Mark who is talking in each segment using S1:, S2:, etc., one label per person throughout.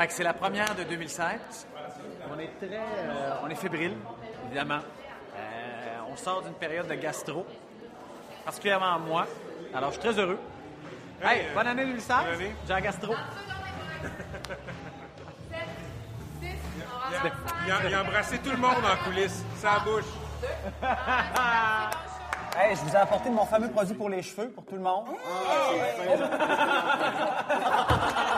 S1: Fait que c'est la première de 2016. On est très... euh, on est fébrile, évidemment. Euh, on sort d'une période de gastro, particulièrement moi. Alors, je suis très heureux. Hey, bonne année 2016.
S2: Bonne année.
S1: J'ai un gastro.
S2: Il a, il a embrassé tout le monde en coulisses. Sa bouche.
S3: Hey, je vous ai apporté mon fameux produit pour les cheveux, pour tout le monde.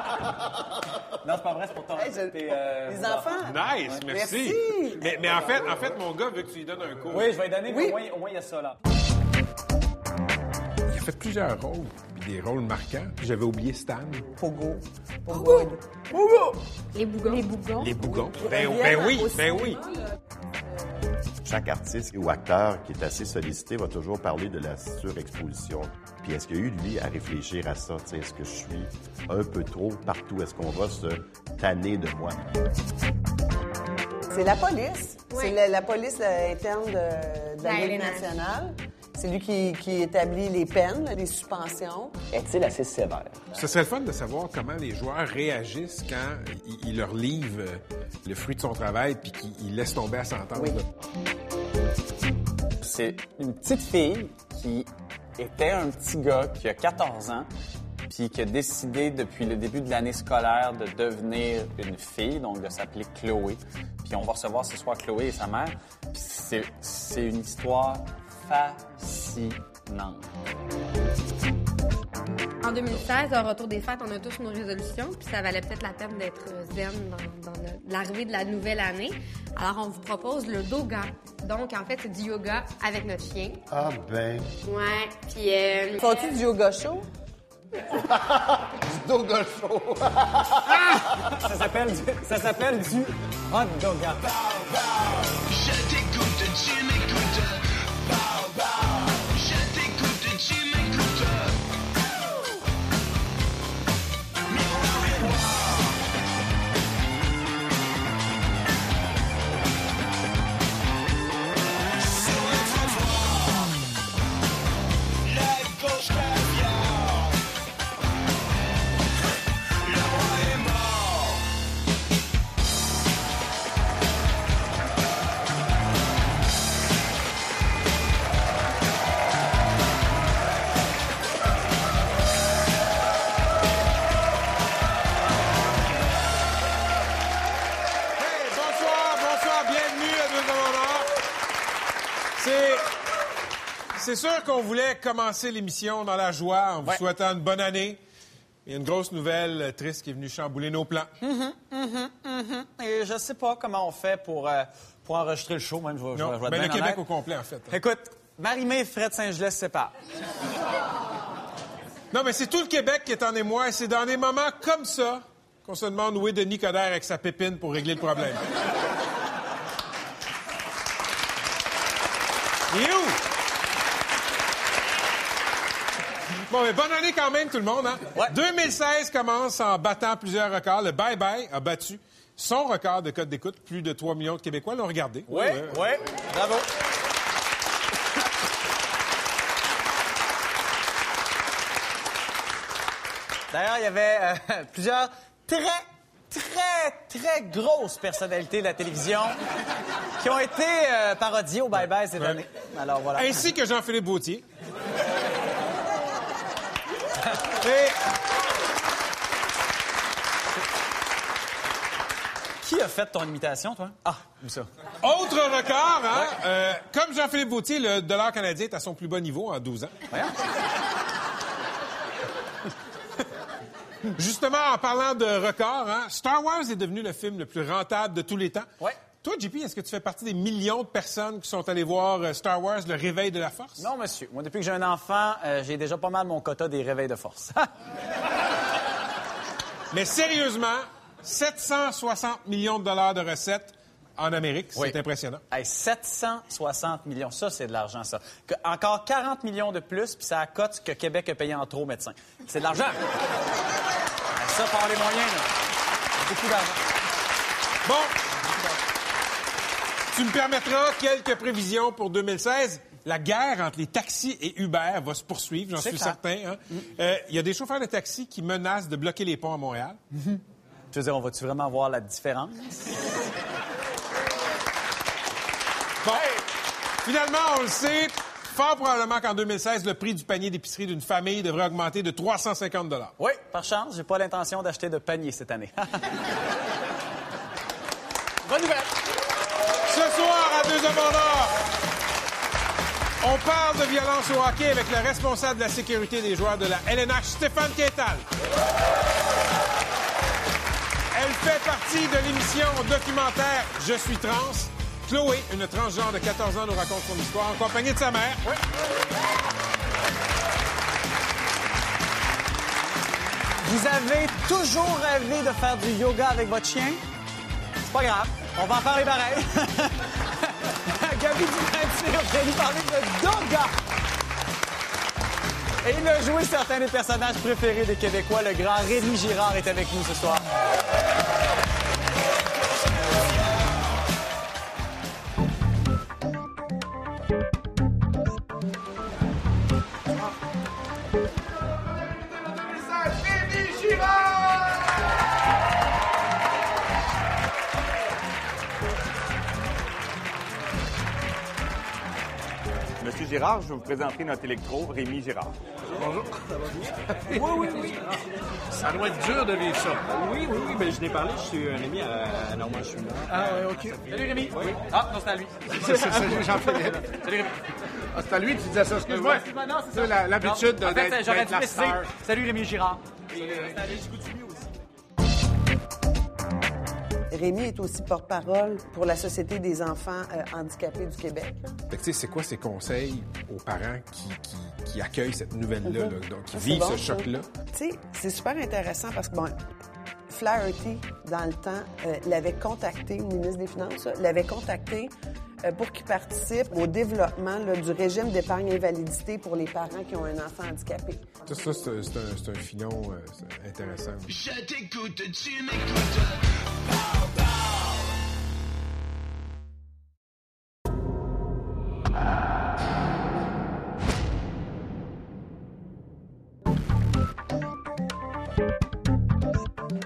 S3: non, c'est pas vrai, c'est pour toi.
S4: Hey, je-
S3: T'es, euh,
S4: Les enfants.
S2: Nice, merci.
S4: Merci.
S2: Mais, mais en, fait, en fait, mon gars veut que tu lui donnes un cours.
S3: Oui, je vais lui donner, mais au moins, au moins, il y a ça, là.
S2: Il a fait plusieurs rôles, puis des rôles marquants. J'avais oublié Stan.
S4: Pogo. Pogo.
S5: Les bougons. Les bougons.
S2: Les bougons. Ben,
S4: Reviennent
S2: ben oui, ben oui.
S6: Chaque artiste ou acteur qui est assez sollicité va toujours parler de la surexposition. Puis est-ce qu'il y a eu, lui, à réfléchir à ça? Tu sais, Est-ce que je suis un peu trop partout? Est-ce qu'on va se tanner de moi?
S4: C'est la police.
S5: Oui.
S4: C'est la, la police interne de, de la
S5: La
S4: Ligue
S5: LNH.
S4: nationale. C'est lui qui, qui établit les peines, les suspensions.
S3: Est-il assez sévère?
S2: Ce serait le fun de savoir comment les joueurs réagissent quand il, il leur livre euh, le fruit de son travail puis qu'il laisse tomber à sentence.
S4: Oui.
S3: C'est une petite fille qui était un petit gars qui a 14 ans, puis qui a décidé depuis le début de l'année scolaire de devenir une fille, donc de s'appeler Chloé. Puis on va recevoir ce soir Chloé et sa mère. Puis c'est, c'est une histoire fascinante.
S5: En 2016, au retour des fêtes, on a tous nos résolutions, puis ça valait peut-être la peine d'être zen dans, l'arrivée de la nouvelle année. Alors, on vous propose le doga. Donc, en fait, c'est du yoga avec notre chien.
S6: Ah ben...
S5: Ouais, puis... euh,
S4: Font-tu du yoga chaud?
S6: Doga show!
S3: Ça s'appelle du, ça s'appelle du hot doga.
S2: C'est sûr qu'on voulait commencer l'émission dans la joie en vous
S3: Ouais.
S2: souhaitant une bonne année. Il y a une grosse nouvelle euh, triste qui est venue chambouler nos plans.
S3: Et je sais pas comment on fait pour, euh, pour enregistrer le show, même je je
S2: Non,
S3: je
S2: ben, le Québec au complet, en fait. hein.
S3: Écoute, Marie-Mé et Fred Saint-Gelais se séparent.
S2: Non, mais c'est tout le Québec qui est en émoi et c'est dans des moments comme ça qu'on se demande où est Denis Coderre avec sa pépine pour régler le problème. Il est où? Bon, mais bonne année quand même, tout le monde. Hein?
S3: Ouais.
S2: 2016 commence en battant plusieurs records. Le Bye Bye a battu son record de code d'écoute. Plus de 3 millions de Québécois l'ont regardé.
S3: Oui, oui,
S2: ouais.
S3: bravo. D'ailleurs, il y avait euh, plusieurs très, très, très grosses personnalités de la télévision qui ont été euh, parodiées au Bye Bye cette année. Alors voilà.
S2: Ainsi que Jean-Philippe Vautier. Et
S3: Qui a fait ton imitation, toi? Ah, où ça?
S2: Autre record, hein? Euh, comme Jean-Philippe Vautier, le dollar canadien est à son plus bas niveau en 12 ans. Justement, en parlant de record, hein, Star Wars est devenu le film le plus rentable de tous les temps.
S3: Ouais.
S2: Toi, JP, est-ce que tu fais partie des millions de personnes qui sont allées voir euh, Star Wars, le réveil de la force?
S3: Non, monsieur. Moi, depuis que j'ai un enfant, euh, j'ai déjà pas mal mon quota des réveils de force.
S2: Mais sérieusement, 760 millions de dollars de recettes en Amérique,
S3: Oui.
S2: c'est impressionnant.
S3: Hey, 760 millions, ça, c'est de l'argent, ça. Que- encore 40 millions de plus, puis ça a cote ce que Québec a payé en trop aux médecins. C'est de l'argent. Ben, ça, par les moyens, là. Beaucoup d'argent.
S2: Bon. Tu me permettras quelques prévisions pour 2016. La guerre entre les taxis et Uber va se poursuivre, j'en suis
S3: clair.
S2: certain. hein. Euh, Il y a des chauffeurs de taxi qui menacent de bloquer les ponts à Montréal.
S3: Je veux dire, on va-tu vraiment voir la différence?
S2: Bon, finalement, on le sait, fort probablement qu'en 2016, le prix du panier d'épicerie d'une famille devrait augmenter de 350
S3: Oui, par chance, j'ai pas l'intention d'acheter de panier cette année. Bonne nouvelle!
S2: On parle de violence au hockey avec le responsable de la sécurité des joueurs de la LNH, Stéphane Quintal. Elle fait partie de l'émission documentaire Je suis trans. Chloé, une transgenre de 14 ans, nous raconte son histoire en compagnie de sa mère.
S3: Vous avez toujours rêvé de faire du yoga avec votre chien? C'est pas grave, on va en parler pareil. Gabi lui parler de Doga. Et il a joué certains des personnages préférés des Québécois. Le grand Rémi Girard est avec nous ce soir.
S7: Girard, je vais vous présenter notre électro, Rémi Girard.
S8: Ça doit être dur de vivre ça. Oui, oui, oui. Ben, je l'ai parlé. Je suis un ami à, à Normand Chumont.
S1: Ah, OK. Salut, Rémi. Oui. Ah, non, c'est à lui.
S8: C'est ça, Jean-Philippe.
S1: Salut, Rémi.
S8: Ah, c'est à lui que tu disais ça. Excuse-moi.
S1: Non, c'est
S8: l'habitude
S1: Non, en fait, j'aurais dû
S8: la
S1: préciser.
S8: star.
S1: Salut, Rémi
S4: Rémi est aussi porte-parole pour la Société des enfants euh, handicapés du Québec.
S2: Fait que, tu sais, c'est quoi ces conseils aux parents qui, qui- qui accueillent cette nouvelle-là, là, donc qui
S4: Ah,
S2: vivent
S4: bon,
S2: ce choc-là?
S4: Tu sais, c'est super intéressant parce que, bon, Flaherty, dans le temps, euh, l'avait contacté, le ministre des Finances, l'avait contacté pour qu'il participe au développement là, du régime d'épargne invalidité pour les parents qui ont un enfant handicapé.
S2: Ça, ça, c'est un, filon euh, intéressant.
S9: Je t'écoute, tu m'écoutes.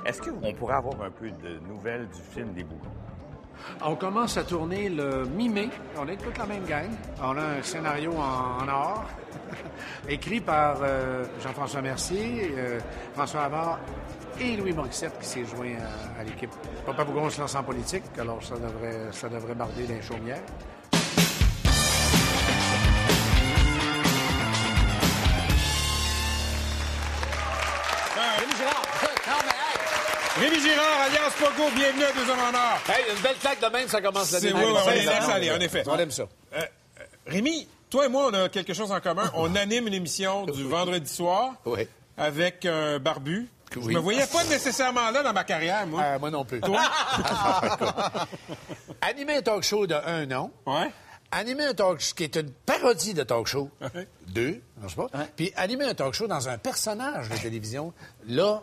S7: Est-ce qu'on pourrait avoir un peu de nouvelles du film des Bougons?
S8: On commence à tourner le mi-mai. On est toute la même gang. On a un scénario en, or, écrit par euh, Jean-François Mercier, euh, François Havard et Louis Morissette qui s'est joint à, à l'équipe. Papa Bougon se lance en politique, alors ça devrait, ça devrait barder les chaumières.
S3: Rémi Girard,
S2: Alliance Pogo, bienvenue à Deux hommes en or.
S10: Hey, une belle claque de même, ça commence
S2: C'est-
S10: l'année.
S2: oui, oui,
S10: Ça,
S2: laisse aller, en effet.
S10: On aime ça.
S2: Euh, euh, Rémi, toi et moi, on a quelque chose en commun. On anime une émission du vendredi soir
S10: Oui.
S2: avec un barbu. Je
S10: Oui.
S2: me voyais pas nécessairement là dans ma carrière, moi.
S10: Euh, moi non plus. Animer un talk show de un nom.
S2: Ouais.
S10: Animer un talk show qui est une parodie de talk show.
S2: Ouais.
S10: Deux, je sais pas. Puis animer un talk show dans un personnage de télévision, là,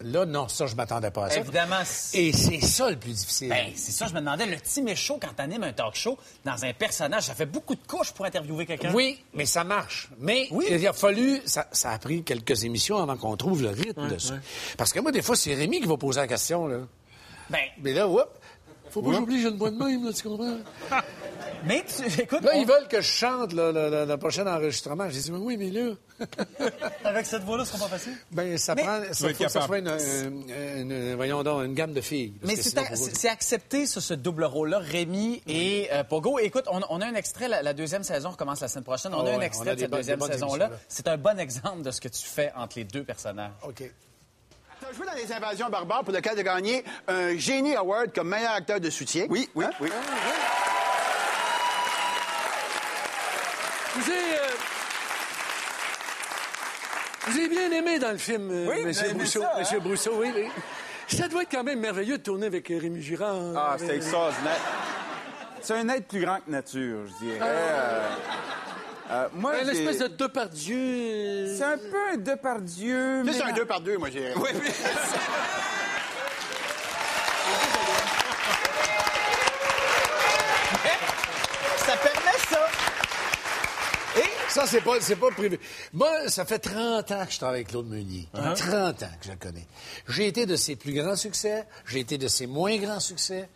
S10: là, non, ça, je m'attendais pas à ça.
S3: Évidemment,
S10: Et c'est ça le plus difficile.
S3: Ben, c'est ça, je me demandais, le petit méchot, quand t'animes un talk show dans un personnage, ça fait beaucoup de couches pour interviewer quelqu'un.
S10: Oui, mais ça marche. Mais
S3: Oui.
S10: il a fallu, ça, ça a pris quelques émissions avant qu'on trouve le rythme de ça. Parce que moi, des fois, c'est Rémi qui va poser la question, là.
S3: Ben,
S10: Mais là, whoop, faut pas que j'oublie, j'ai une voix de même, là, tu comprends?
S3: mais tu, écoute,
S10: Là,
S3: on-
S10: ils veulent que je chante là, le, le- le prochain enregistrement. J'ai dit, mais oui, mais là,
S3: avec cette voix-là, ce sera pas facile.
S10: ben, ça
S3: Mais-
S10: prend, ça,
S2: être
S10: faut que ça soit une, une- une- voyons donc, une gamme de filles.
S3: Mais c'est accepté, ça, ce double rôle-là, Rémi et euh, Pogo. Écoute, on, on a un extrait, la, la deuxième saison recommence la semaine prochaine. On a un
S10: ouais,
S3: extrait
S10: a
S3: de cette
S10: bonnes-
S3: deuxième saison-là. C'est un bon exemple de ce que tu fais entre les deux personnages.
S10: OK.
S11: T'as joué dans les Invasions barbares pour lequel tu as gagné un Génie Award comme meilleur acteur de soutien. Oui, oui, oui.
S10: Vous avez, euh, vous avez bien aimé dans le film, euh,
S3: Oui,
S10: Monsieur Brousseau.
S3: ça, hein?
S10: Monsieur Brousseau, oui, oui. Ça doit être quand même merveilleux de tourner avec Rémi Girard.
S7: Ah,
S10: avec-
S7: c'est extraordinaire. C'est un être plus grand que nature, je dirais. Euh, euh, moi,
S10: Un
S7: j'ai-
S10: espèce de Depardieu.
S7: C'est un peu un Depardieu, mais...
S11: Plus un deux par deux, moi, j'ai.
S7: Oui, mais-
S3: Ça permet ça. Et
S10: Ça, c'est pas, c'est pas privé. Moi, ça fait 30 ans que je travaille avec Claude Meunier. 30 ans que je le connais. J'ai été de ses plus grands succès, j'ai été de ses moins grands succès.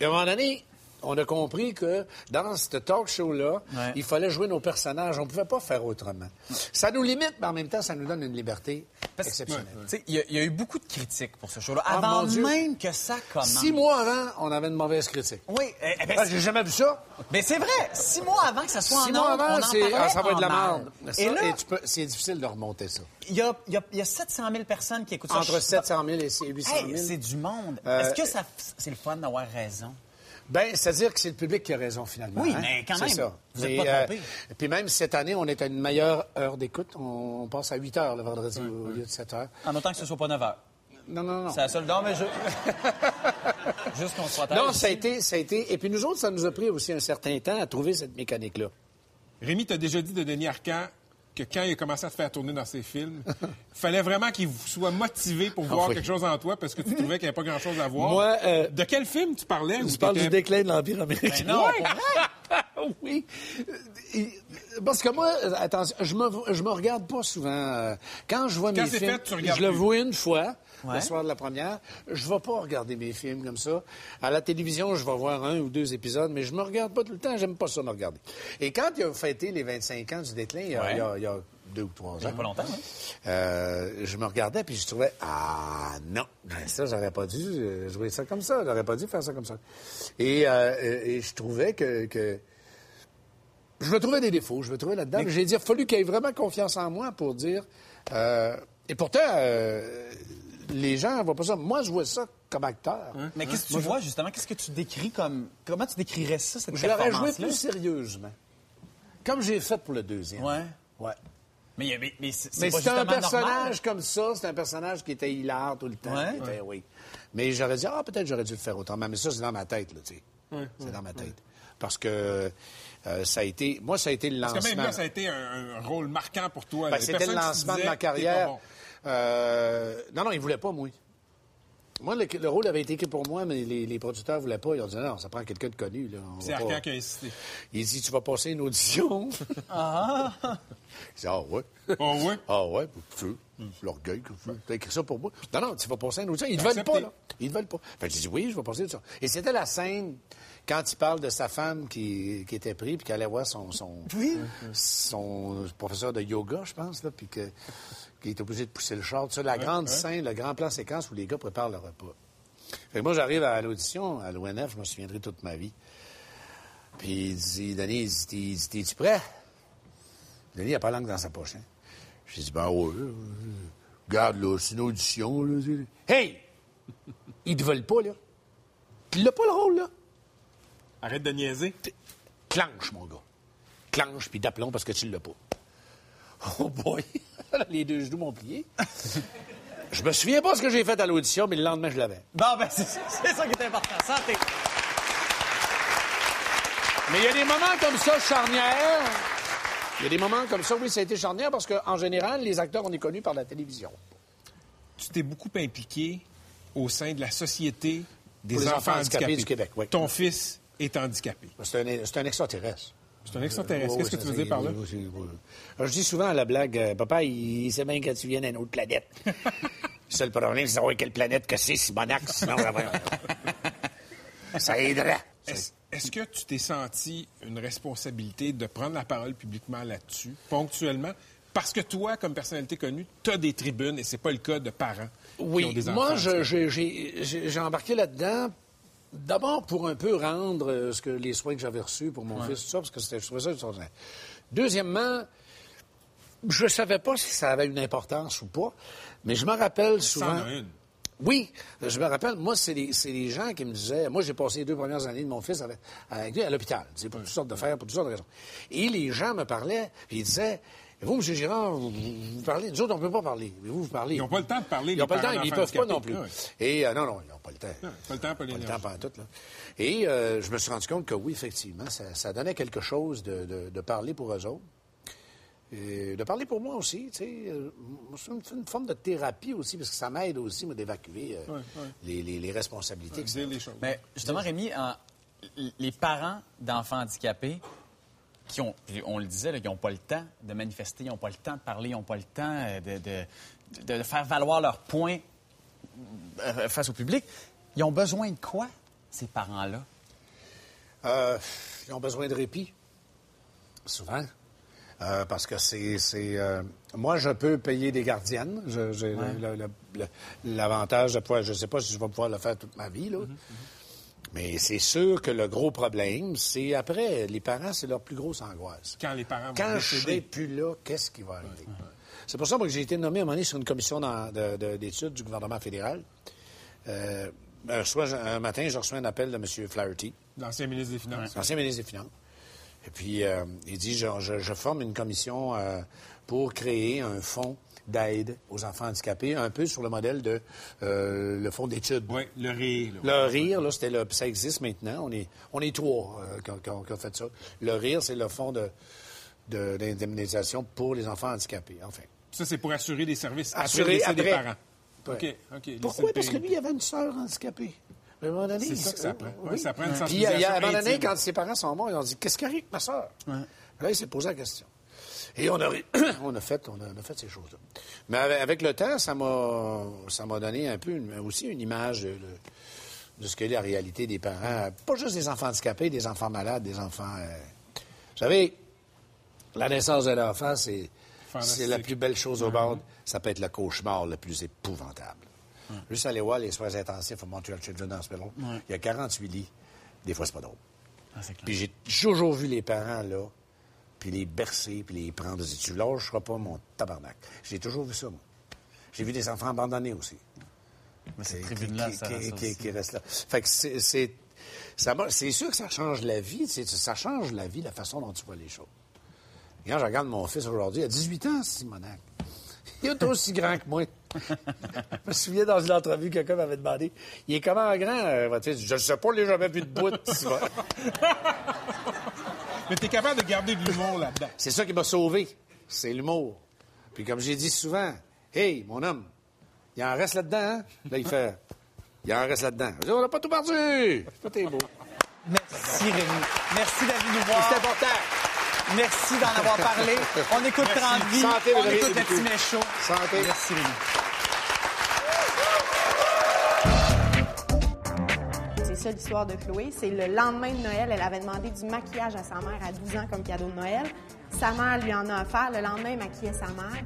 S10: Et à un moment donné, on a compris que dans ce talk show-là,
S1: Ouais.
S10: il fallait jouer nos personnages. On pouvait pas faire autrement. Ça nous limite, mais en même temps, ça nous donne une liberté
S1: Parce-
S10: exceptionnelle.
S1: Il y, a- il y a eu beaucoup de critiques pour ce show-là.
S10: Ah,
S1: Avant même que ça commence.
S10: Six mois avant, on avait une mauvaise critique.
S1: Oui, eh, eh ben,
S10: Ah, j'ai jamais vu ça.
S1: mais c'est vrai. Six mois avant que ça soit
S10: Six
S1: en
S10: mois
S1: ondes, on
S10: avant,
S1: en
S10: c'est,
S1: parlait
S10: ah, ça va être de la
S1: en
S10: merde.
S1: Et là,
S10: c'est difficile de remonter ça.
S1: il y a, y a- il y a 700 000 personnes qui écoutent ça.
S10: Entre
S1: Je-
S10: 700 000 et 800 000.
S1: Hey, c'est du monde.
S10: Euh,
S1: Est-ce que ça, c'est le fun d'avoir raison?
S10: Ben, c'est-à-dire que c'est le public qui a raison, finalement.
S1: Oui,
S10: hein?
S1: mais quand
S10: C'est
S1: même,
S10: ça.
S1: vous êtes
S10: Et,
S1: pas trompé.
S10: puis même cette année, on est à une meilleure heure d'écoute. On, on passe à 8 heures le vendredi au lieu de 7 heures.
S1: En autant que ce soit pas 9 heures.
S10: Non, non, non.
S1: C'est la seule dent, mais je... Juste qu'on se protège.
S10: Non, ça a été, ça a été. Et puis nous autres, ça nous a pris aussi un certain temps à trouver cette mécanique-là.
S2: Rémi, t'as déjà dit de Denis Arcand que quand il a commencé à te faire tourner dans ses films, il fallait vraiment qu'il soit motivé pour voir
S10: Ah oui.
S2: quelque chose en toi parce que tu trouvais qu'il n'y avait pas grand-chose à voir.
S10: Moi, euh,
S2: De quel film tu parlais? où
S10: Je parle du déclin de l'Empire américain?
S1: Ben non,
S10: Ouais. oui. Parce que moi, euh, attention, je me, je me regarde pas souvent. euh, Quand je vois
S2: Quand
S10: mes films,
S2: fait, tu regardes
S10: je le vois une fois,
S1: Ouais.
S10: le soir de la première. Je vais pas regarder mes films comme ça. À la télévision, je vais voir un ou deux épisodes, mais je me regarde pas tout le temps. J'aime pas ça me regarder. Et quand il a fêté les 25 ans du déclin, il y a,
S1: Ouais.
S10: il y a- il y a deux ou trois
S1: Il y a
S10: ans,
S1: pas longtemps, hein?
S10: euh, je me regardais puis je trouvais ah non ben ça j'aurais pas dû euh, jouer ça comme ça j'aurais pas dû faire ça comme ça et, euh, et- je trouvais que, que je me trouvais des défauts je me trouvais là-dedans Mais j'ai dit il a fallu qu'il ait vraiment confiance en moi pour dire euh, et pourtant euh, les gens voient pas ça moi je vois ça comme acteur
S1: Mais qu'est-ce que tu
S10: Moi, je-
S1: vois, justement? Qu'est-ce que tu décris comme... Comment tu décrirais ça, cette
S10: je l'aurais joué plus sérieusement comme j'ai fait pour le deuxième
S1: Ouais.
S10: ouais
S1: Mais, mais, mais c'est
S10: Mais
S1: pas
S10: c'est un personnage
S1: normal.
S10: comme ça, c'est un personnage qui était hilar tout le temps.
S1: Ouais.
S10: oui. Mais j'aurais dit, ah, peut-être j'aurais dû le faire autrement. Mais ça, c'est dans ma tête, là, tu sais. c'est dans ma tête. Parce que euh, ça a été. Moi, ça a été le
S2: Parce que
S10: lancement.
S2: même là, ça a été un, un rôle marquant pour toi.
S10: Ben, c'était le lancement de ma carrière. Euh, non, non, il voulait pas, moi. Moi, le, le rôle avait été écrit pour moi, mais les, les producteurs voulaient pas. Ils ont dit, non, ça prend quelqu'un de connu.
S2: C'est Arcand qui a insisté.
S10: Il dit, tu vas passer une audition.
S1: Ah!
S10: Je dis, ah ouais.
S2: Oh, ouais?
S10: Ah ouais, tu l'orgueil, que tu as écrit ça pour moi. Non, non, tu vas passer une audition. Ils ne veulent pas, là. Ils ne veulent pas. Fait que j'ai dit, oui, je vais passer ça. Et c'était la scène quand il parle de sa femme qui, qui était prise puis qui allait voir son, son, son professeur de yoga, je pense, là, puis que, qui était obligé de pousser le char. Tu sais, la grande scène, le grand plan séquence où les gars préparent le repas. Fait que moi, j'arrive à l'audition, à l'ONF, je me souviendrai toute ma vie. Puis il dit, Denis, t'es-tu prêt? Denis, il n'a pas la langue dans sa poche. Hein? J'ai dit, ben ouais. euh, Regarde, là, c'est une audition. Là, hey! Ils te veulent pas, là. Il n'a pas le rôle, là.
S2: Arrête de niaiser.
S10: Clenche, mon gars. Clenche, puis d'aplomb parce que tu l'as pas. Oh boy! Les deux genoux m'ont plié. Je me souviens pas ce que j'ai fait à l'audition, mais le lendemain, je l'avais.
S1: Bon, ben, c'est ça qui est important. Santé.
S10: Mais il y a des moments comme ça charnières. Il y a des moments comme ça, oui, ça a été charnière parce qu'en général, les acteurs, on est connus par la télévision.
S2: Tu t'es beaucoup impliqué au sein de la Société des enfants,
S10: enfants handicapés
S2: handicapés
S10: du Québec, oui.
S2: Ton fils est handicapé.
S10: C'est un, c'est un extraterrestre.
S2: C'est un extraterrestre. Qu'est-ce que tu veux dire par là?
S10: Alors, je dis souvent à la blague, euh, papa, il, sait bien que tu viens d'une autre planète. le seul problème, c'est de savoir quelle planète que c'est, Simonac, sinon, ça va- ça aidera.
S2: Est-ce que tu t'es senti une responsabilité de prendre la parole publiquement là-dessus, ponctuellement? Parce que toi, comme personnalité connue, tu as des tribunes et c'est pas le cas de parents qui ont
S10: Oui,
S2: des enfants.
S10: moi, j'ai embarqué là-dedans. D'abord, pour un peu rendre euh, ce que les soins que j'avais reçus pour mon fils, tout ça, parce que c'était, je trouvais ça extraordinaire. Deuxièmement, je savais pas si ça avait une importance ou pas, mais je me rappelle
S2: Ça
S10: souvent.
S2: en a une.
S10: Oui, je me rappelle, moi, c'est les, c'est les gens qui me disaient... Moi, j'ai passé les deux premières années de mon fils avec, avec lui à l'hôpital, sais, pour toutes sortes de faire, pour toutes sortes de raisons. Et les gens me parlaient, puis ils disaient... Vous, M. Girard, vous, vous parlez. Nous autres, on ne peut pas parler. Mais vous, vous parlez.
S2: Ils n'ont pas le temps de parler,
S10: Ils n'ont pas le temps, ils ne peuvent pas non plus. Et euh, non, non, ils n'ont pas le temps.
S2: Non, pas le temps, pas
S10: Pas le temps, pas tout, là. Et euh, je me suis rendu compte que oui, effectivement, ça, ça donnait quelque chose de, de- de parler pour eux autres. Et de parler pour moi aussi, tu sais. euh, C'est une, une forme de thérapie aussi, parce que ça m'aide aussi, moi, d'évacuer euh,
S2: Ouais, ouais.
S10: Les, les- les responsabilités. que ça-
S2: Dire les choses.
S1: Mais justement, Rémi, en- les parents d'enfants handicapés,
S3: qui ont, on le disait, là, ils n'ont pas le temps de manifester, ils n'ont pas le temps de parler, ils n'ont pas le temps euh, de, de- de faire valoir leurs points euh, face au public. Ils ont besoin de quoi, ces parents-là?
S10: Euh, ils ont besoin de répit, souvent. Euh, parce que c'est. euh, moi, je peux payer des gardiennes. J'ai
S3: Ouais.
S10: l'avantage de pouvoir. Je ne sais pas si je vais pouvoir le faire toute ma vie, là. Mais c'est sûr que le gros problème, c'est après, les parents, c'est leur plus grosse angoisse.
S2: Quand les parents vont
S10: Quand je serai plus là, qu'est-ce qui va arriver? C'est pour ça que j'ai été nommé à un moment donné sur une commission d'études du gouvernement fédéral. Euh, un, matin, je reçois un appel de M. Flaherty,
S2: L'ancien ministre des Finances.
S10: l'ancien ministre des Finances. Et puis, euh, il dit, je, je- je forme une commission euh, pour créer un fonds d'aide aux enfants handicapés, un peu sur le modèle de euh, le fonds d'études.
S2: Oui, le rire. là.
S10: Le rire, là, c'était le, ça existe maintenant. On est, on est trois euh, qui, ont- qui ont- qui ont fait ça. Le rire, c'est le fonds de, de- d'indemnisation pour les enfants handicapés, enfin.
S2: Ça, c'est pour assurer des services après
S10: Assurer
S2: le décès des
S10: après.
S2: parents.
S10: Ouais.
S2: OK, OK.
S10: Pourquoi? Parce que lui, il avait une sœur handicapée. À un moment donné,
S2: C'est ça que ça prend. Ouais, ça prend une
S10: Puis, il y a- il y a- à un moment donné, quand ses parents sont morts, ils ont dit Qu'est-ce qui arrive avec ma sœur Là, il s'est posé la question. Et on a, on a, fait, on a, on a fait ces choses-là. Mais avec, le temps, ça m'a, ça m'a donné un peu une- aussi une image de, de- de ce qu'est la réalité des parents. Pas juste des enfants handicapés, des enfants malades, des enfants. euh, Vous savez, la naissance d'un enfant, c'est, c'est la plus belle chose au monde. Ça peut être le cauchemar le plus épouvantable. Juste aller voir les soins intensifs au Montreal Children's Hospital. Il y a 48 lits. Des fois, c'est pas drôle. Puis j'ai toujours vu les parents, là, puis les bercer, puis les prendre. Je dis, tu lâcheras pas mon tabarnak. J'ai toujours vu ça, moi. J'ai vu des enfants abandonnés aussi.
S3: cette
S10: Qui-
S3: tribune-là,
S10: qui,
S3: ça-
S10: qui- restent là. Fait que c'est... c'est- sûr que ça change la vie. Ça change la vie, la façon dont tu vois les choses. Quand je regarde mon fils aujourd'hui, il a 18 ans, Simonac. Il est aussi grand que moi. je me souviens dans une entrevue, quelqu'un m'avait demandé Il est comment grand, euh, votre fils Je ne sais pas, je l'ai jamais vu de bout.
S2: Mais t'es capable de garder de l'humour là-dedans.
S10: C'est ça qui m'a sauvé. C'est l'humour. Puis comme j'ai dit souvent, Hey, mon homme, il en reste là-dedans, hein? Là, il fait Il en reste là-dedans. On n'a pas tout perdu. Tout est beau.
S3: Merci, Rémi. Merci d'aller nous voir.
S10: C'est important.
S3: Merci d'en avoir parlé. On écoute
S10: Merci.
S3: 30 vies.
S10: Santé,
S3: On écoute.
S10: Santé.
S3: Merci, Rémi.
S12: L'histoire de Chloé. C'est le lendemain de Noël, elle avait demandé du maquillage à sa mère à 12 ans comme cadeau de Noël. Sa mère lui en a offert. Le lendemain, il maquillait sa mère.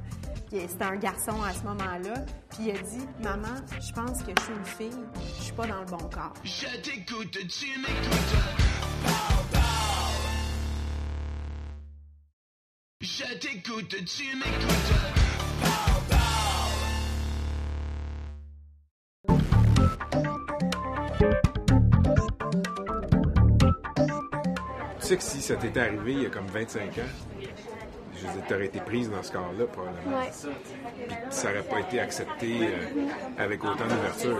S12: C'était un garçon à ce moment-là. Puis il a dit Maman, je pense que je suis une fille. Je suis pas dans le bon corps.
S9: Je t'écoute, tu m'écoutes. Je t'écoute, tu m'écoutes.
S2: Sais que si ça t'était arrivé il y a comme 25 ans, je veux dire, t'aurais été prise dans ce corps-là, probablement.
S13: Ouais.
S2: Puis ça n'aurait pas été accepté euh, avec autant d'ouverture.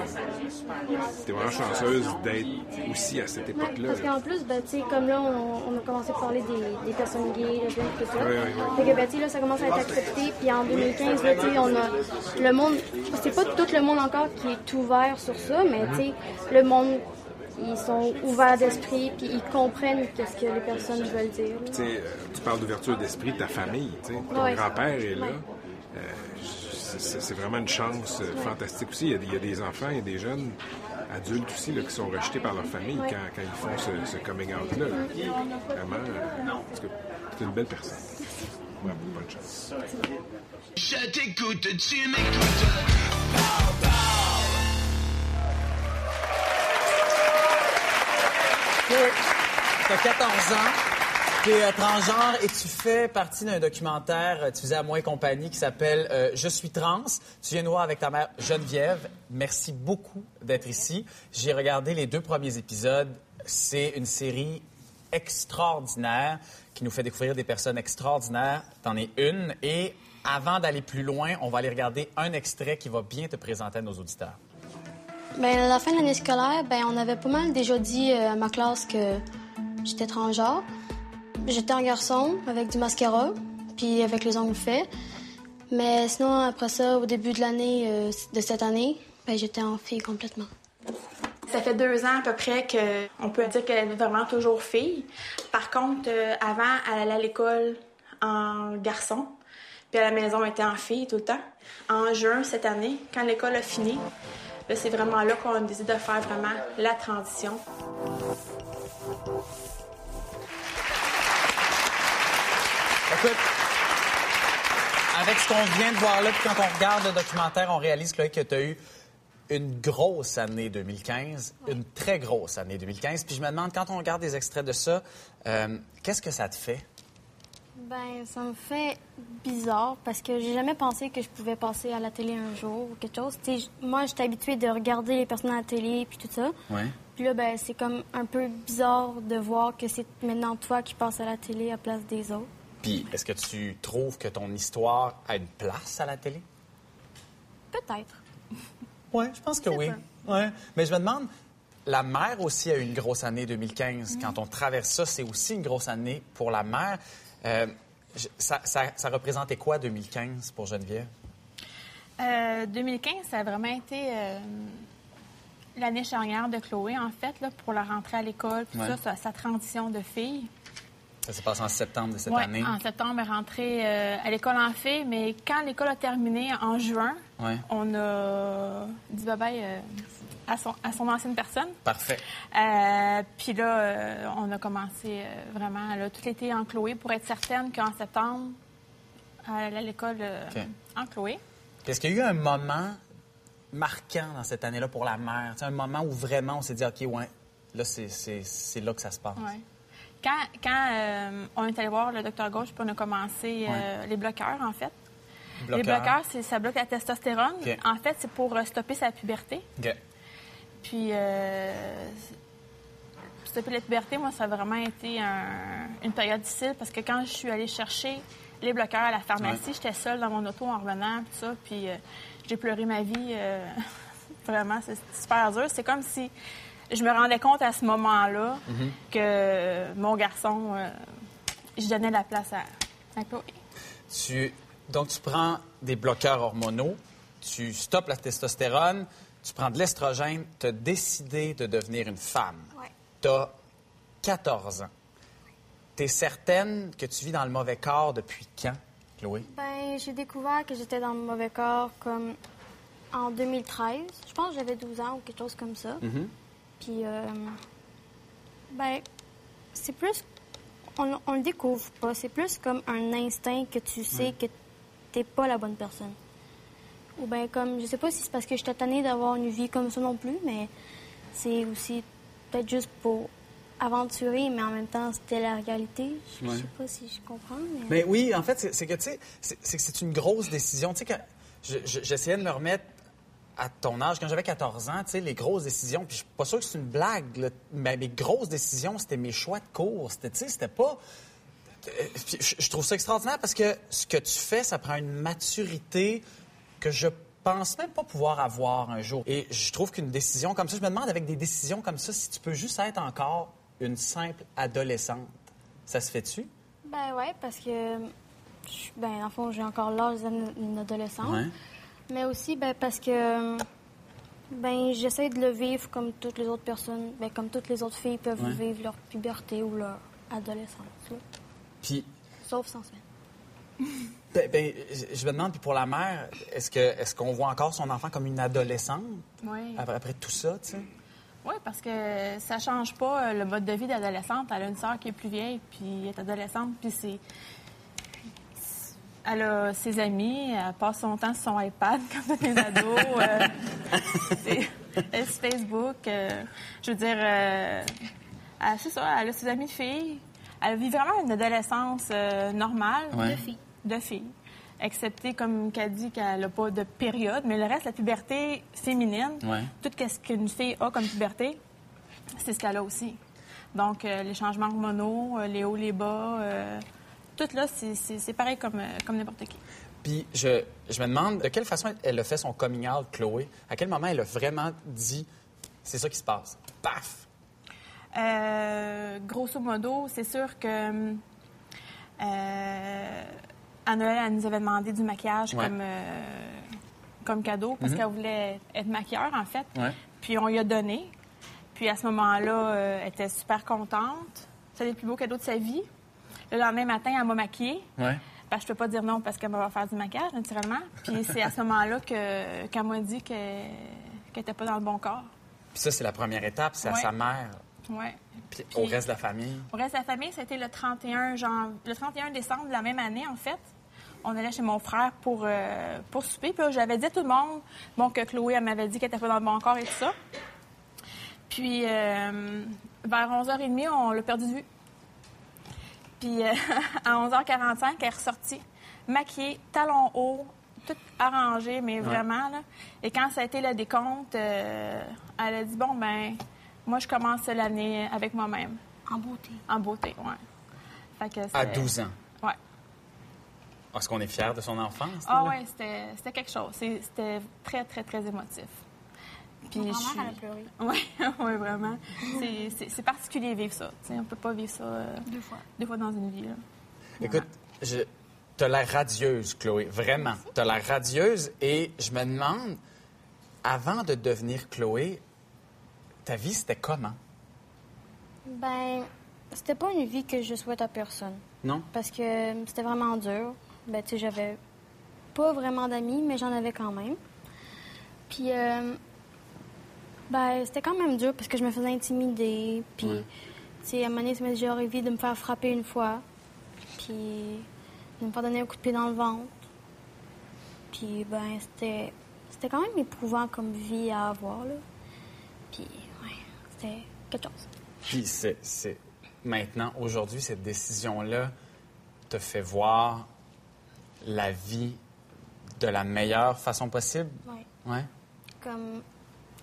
S2: T'es vraiment chanceuse d'être aussi à cette époque-là.
S13: Parce qu'en plus, ben, tu sais, comme là, on, on a commencé à parler des, des personnes gays, lesbiennes, tout ça.
S2: Ouais.
S13: Fait que, ben, là, ça commence à être accepté. Puis en 2015, là, tu sais, on a le monde, c'est pas tout le monde encore qui est ouvert sur ça, mais tu sais, le monde, ils sont ouverts d'esprit, puis ils comprennent qu'est-ce que les personnes veulent dire. là.
S2: Tu sais, euh, tu parles d'ouverture d'esprit, ta famille, tu sais, ton
S13: Ouais.
S2: grand-père est là.
S13: Ouais.
S2: Euh, c'est- vraiment une chance euh, fantastique aussi. Il y, a, des- il y a des enfants, il y a des jeunes adultes aussi là, qui sont rejetés par leur famille
S13: Ouais.
S2: quand, quand ils font ce, ce coming out-là. là. Vraiment, euh, c'est une belle personne. Bonne chance.
S9: Je t'écoute, tu m'écoutes. Pow.
S3: Tu as 14 ans, tu es transgenre et tu fais partie d'un documentaire euh, diffusé à Moi et compagnie qui s'appelle euh, Je suis trans. Tu viens nous voir avec ta mère Geneviève. Merci beaucoup d'être ici. J'ai regardé les deux premiers épisodes. C'est une série extraordinaire qui nous fait découvrir des personnes extraordinaires. T'en es une. Et avant d'aller plus loin, on va aller regarder un extrait qui va bien te présenter à nos auditeurs.
S13: Ben, à la fin de l'année scolaire, ben, on avait pas mal déjà dit euh, à ma classe que j'étais transgenre. J'étais un garçon avec du mascara, puis avec les ongles faits. Mais sinon, après ça, au début de l'année, euh, de cette année, ben, j'étais en fille complètement.
S14: Ça fait deux ans à peu près qu'on peut dire qu'elle est vraiment toujours fille. Par contre, euh, avant, elle allait à l'école en garçon, puis à la maison, elle était en fille tout le temps. En juin cette année, quand l'école a fini, là, c'est vraiment là qu'on a décidé de faire vraiment la transition.
S3: Avec ce qu'on vient de voir là, puis quand on regarde le documentaire, on réalise que tu as eu une grosse année 2015, une très grosse année 2015. Puis je me demande, quand on regarde des extraits de ça, euh, qu'est-ce que ça te fait?
S13: Ben, ça me fait bizarre parce que j'ai jamais pensé que je pouvais passer à la télé un jour ou quelque chose. Tu sais, j- moi, j'étais habituée de regarder les personnes à la télé puis tout ça.
S3: Ouais.
S13: Puis là, ben, c'est comme un peu bizarre de voir que c'est maintenant toi qui passes à la télé à place des autres.
S3: Puis est-ce que tu trouves que ton histoire a une place à la télé?
S13: Peut-être.
S3: Oui, je pense que oui. Ouais. Mais je me demande, la mère aussi a eu une grosse année 2015.
S13: Mm.
S3: Quand on traverse ça, c'est aussi une grosse année pour la mère. Euh, ça, ça- ça représentait quoi 2015 pour Geneviève?
S14: Euh, 2015, ça a vraiment été euh, l'année charnière de Chloé, en fait, là, pour la rentrée à l'école, puis
S3: Ouais.
S14: ça, sa, sa transition de fille.
S3: Ça s'est passé en septembre de cette
S14: Ouais,
S3: année.
S14: En septembre, elle est rentrée euh, à l'école en fait, mais quand l'école a terminé en juin,
S3: Ouais.
S14: on a dit bye-bye euh, à, son, à son ancienne personne.
S3: Parfait.
S14: Euh, puis là, euh, on a commencé euh, vraiment là, tout l'été en Chloé pour être certaine qu'en septembre, elle à l'école euh,
S3: OK.
S14: en Chloé.
S3: Est-ce qu'il y a eu un moment marquant dans cette année-là pour la mère? Tu sais, un moment où vraiment on s'est dit, OK, ouais, là, c'est- là que ça se passe.
S14: Ouais. Quand, quand euh, on est allé voir le docteur Gauche, puis on a commencé euh, les bloqueurs, en fait. Les
S3: Bloqueurs.
S14: bloqueurs, c'est- ça bloque la testostérone. En fait, c'est pour euh, stopper sa puberté. Puis, euh, stopper la puberté, moi, ça a vraiment été un- une période difficile parce que quand je suis allée chercher les bloqueurs à la pharmacie,
S3: Ouais.
S14: j'étais seule dans mon auto en revenant, puis ça, puis euh, j'ai pleuré ma vie. euh, vraiment, c'est super dur. C'est comme si je me rendais compte à ce moment-là
S3: Mhm.
S14: que mon garçon, euh, je donnais la place à, à Chloé.
S3: Tu, donc, tu prends des bloqueurs hormonaux, tu stoppes la testostérone, tu prends de l'estrogène, tu as décidé de devenir une femme.
S13: Ouais.
S3: Tu as 14 ans. Tu es certaine que tu vis dans le mauvais corps depuis quand, Chloé?
S13: Ben, j'ai découvert que j'étais dans le mauvais corps comme en 2013. Je pense que j'avais 12 ans ou quelque chose comme ça.
S3: Mhm.
S13: Puis, euh, ben, c'est plus. On, on le découvre pas. C'est plus comme un instinct que tu sais que t'es pas la bonne personne. Ou ben comme, je sais pas si c'est parce que j'étais tannée d'avoir une vie comme ça non plus, mais c'est aussi peut-être juste pour aventurer, mais en même temps, c'était la réalité. Je
S3: Ouais.
S13: sais pas si je comprends, mais...
S3: Mais oui, en fait, c'est que, tu sais, c'est c'est que c'est une grosse décision. Tu sais, quand je- je- j'essayais de me remettre à ton âge, quand j'avais 14 ans, tu sais, les grosses décisions, puis je suis pas sûr que c'est une blague, là, mais mes grosses décisions, c'était mes choix de cours. C'était, tu sais, c'était pas... Euh, puis je trouve ça extraordinaire parce que ce que tu fais, ça prend une maturité que je pense même pas pouvoir avoir un jour. Et je trouve qu'une décision comme ça, je me demande avec des décisions comme ça, si tu peux juste être encore une simple adolescente. Ça se fait-tu?
S13: Ben ouais, parce que, je- ben, le fond, j'ai encore l'âge d'une adolescente.
S3: Ouais.
S13: Mais aussi, ben, parce que, ben, j'essaie de le vivre comme toutes les autres personnes, ben, comme toutes les autres filles peuvent
S3: Ouais.
S13: vivre leur puberté ou leur adolescence, là.
S3: Puis
S13: Sauf sans semaine.
S3: Ben, ben, je me demande, puis pour la mère, est-ce que est-ce qu'on voit encore son enfant comme une adolescente
S14: Oui.
S3: après, après tout ça, tu sais?
S14: Oui, parce que ça change pas euh, le mode de vie d'adolescente. Elle a une sœur qui est plus vieille, puis elle est adolescente, puis c'est... Elle a ses amis, elle passe son temps sur son iPad quand elle est ado. euh, c'est- elle est sur Facebook. euh, je veux dire, euh, c'est ça, elle a ses amis de filles. Elle vit vraiment une adolescence euh, normale.
S3: Ouais.
S13: De filles.
S14: De filles. Excepté, comme qu'elle dit, qu'elle n'a pas de période. Mais le reste, la puberté féminine,
S3: Ouais.
S14: tout ce qu'une fille a comme puberté, c'est ce qu'elle a aussi. Donc, euh, les changements hormonaux, euh, les hauts, les bas, euh, tout là, c'est- c'est c'est pareil comme, euh, comme n'importe qui.
S3: Puis je, je me demande de quelle façon elle a fait son coming out, Chloé? À quel moment elle a vraiment dit c'est ça qui se passe? Paf!
S14: Euh, grosso modo, c'est sûr que euh, à Noël, elle nous avait demandé du maquillage
S3: Ouais.
S14: comme, euh, comme cadeau parce
S3: Mhm.
S14: qu'elle voulait être maquilleur, en fait.
S3: Ouais.
S14: Puis on lui a donné. Puis à ce moment-là, euh, elle était super contente. C'était le plus beau cadeau de sa vie. Le lendemain matin, elle m'a maquillée.
S3: Ouais.
S14: Parce que je peux pas dire non parce qu'elle va faire du maquillage, naturellement. Puis c'est à ce moment-là que, qu'elle m'a dit que- qu'elle n'était pas dans le bon corps.
S3: Puis ça, c'est la première étape, c'est à
S14: Ouais.
S3: sa mère.
S14: Ouais.
S3: Puis
S14: Puis-
S3: au reste de la famille.
S14: Au reste de la famille, c'était le 31, jan- le 31 décembre de la même année, en fait. On allait chez mon frère pour, euh, pour souper. Puis j'avais dit à tout le monde bon, que Chloé elle m'avait dit qu'elle était pas dans le bon corps et tout ça. Puis euh, vers 11h30, on l'a perdu de vue. Puis euh, à 11h45, elle est ressortie, maquillée, talons hauts, tout arrangé, mais
S3: Ouais.
S14: vraiment. Là. Et quand ça a été le décompte, euh, elle a dit Bon, ben, moi, je commence l'année avec moi-même.
S13: En beauté.
S14: En beauté, oui.
S3: À
S14: c'est-
S3: 12 ans. Est-ce qu'on est fier de son enfance?
S14: Ah ouais, c'était c'était quelque chose. C'était très, très, très émotif. Puis je
S13: elle a pleuré.
S14: Oui, ouais, vraiment. C'est- particulier vivre ça. Tu sais, on peut pas vivre ça euh,
S13: Deux fois.
S14: deux fois dans une vie. là.
S3: Écoute, je... t'as l'air radieuse, Chloé. Vraiment. T'as l'air radieuse et je me demande, avant de devenir Chloé, ta vie, c'était comment?
S13: Ben, c'était pas une vie que je souhaite à personne.
S3: Non?
S13: Parce que c'était vraiment dur. Ben, tu sais, j'avais pas vraiment d'amis, mais j'en avais quand même. Puis, euh, ben, c'était quand même dur parce que je me faisais intimider. Puis,
S3: Ouais.
S13: tu sais, à un moment donné, déjà arrivé de me faire frapper une fois. Puis, de me faire donner un coup de pied dans le ventre. Puis, ben, c'était, c'était quand même éprouvant comme vie à avoir, là. Puis, ouais, c'était quelque chose.
S3: Puis c'est, c'est- maintenant, aujourd'hui, cette décision-là te fait voir la vie de la meilleure façon possible?
S13: Ouais.
S3: Ouais.
S13: Comme,